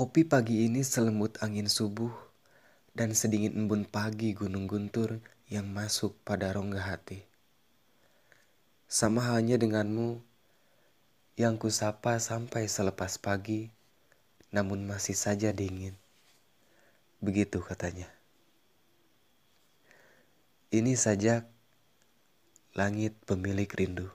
Kopi pagi ini selembut angin subuh dan sedingin embun pagi gunung guntur yang masuk pada rongga hati. Sama halnya denganmu yang kusapa sampai selepas pagi, namun masih saja dingin. Begitu katanya. Ini saja langit pemilik rindu.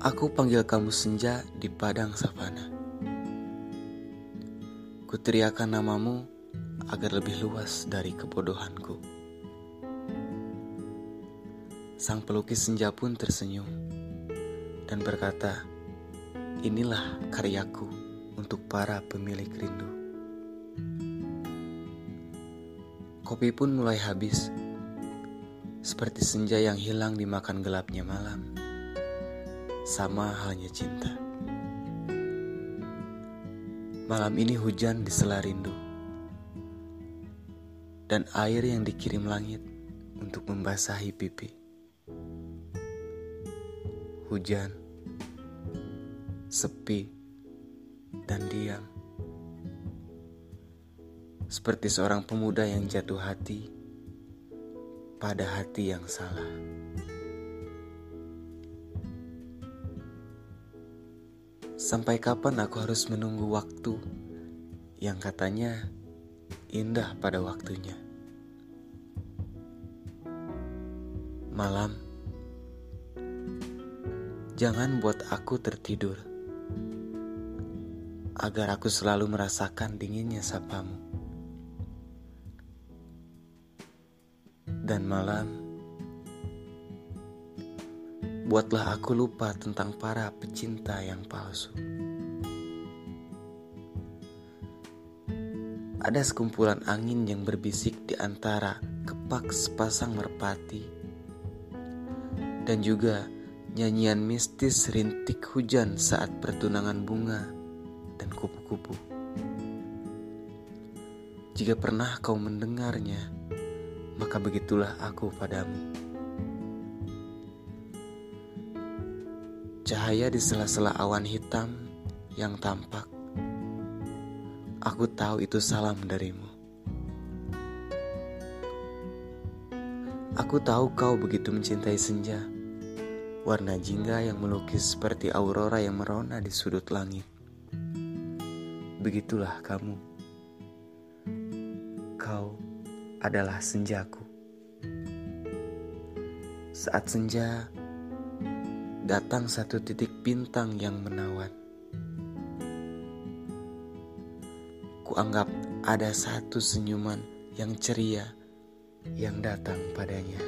Aku panggil kamu senja di padang savana. Kuteriakan namamu agar lebih luas dari kebodohanku. Sang pelukis senja pun tersenyum dan berkata, "Inilah karyaku untuk para pemilik rindu." Kopi pun mulai habis, seperti senja yang hilang dimakan gelapnya malam sama halnya cinta. Malam ini hujan di sela rindu, dan air yang dikirim langit untuk membasahi pipi. Hujan, sepi, dan diam. Seperti seorang pemuda yang jatuh hati pada hati yang salah. Sampai kapan aku harus menunggu waktu yang katanya indah pada waktunya? Malam, jangan buat aku tertidur agar aku selalu merasakan dinginnya sapamu. Dan malam, buatlah aku lupa tentang para pecinta yang palsu. Ada sekumpulan angin yang berbisik di antara kepak sepasang merpati, dan juga nyanyian mistis rintik hujan saat pertunangan bunga dan kupu-kupu. Jika pernah kau mendengarnya, maka begitulah aku padamu. Cahaya di sela-sela awan hitam yang tampak. Aku tahu itu salam darimu. Aku tahu kau begitu mencintai senja, warna jingga yang melukis seperti aurora yang merona di sudut langit. Begitulah kamu. Kau adalah senjaku. Saat senja datang satu titik bintang yang menawan. Kuanggap ada satu senyuman yang ceria yang datang padanya.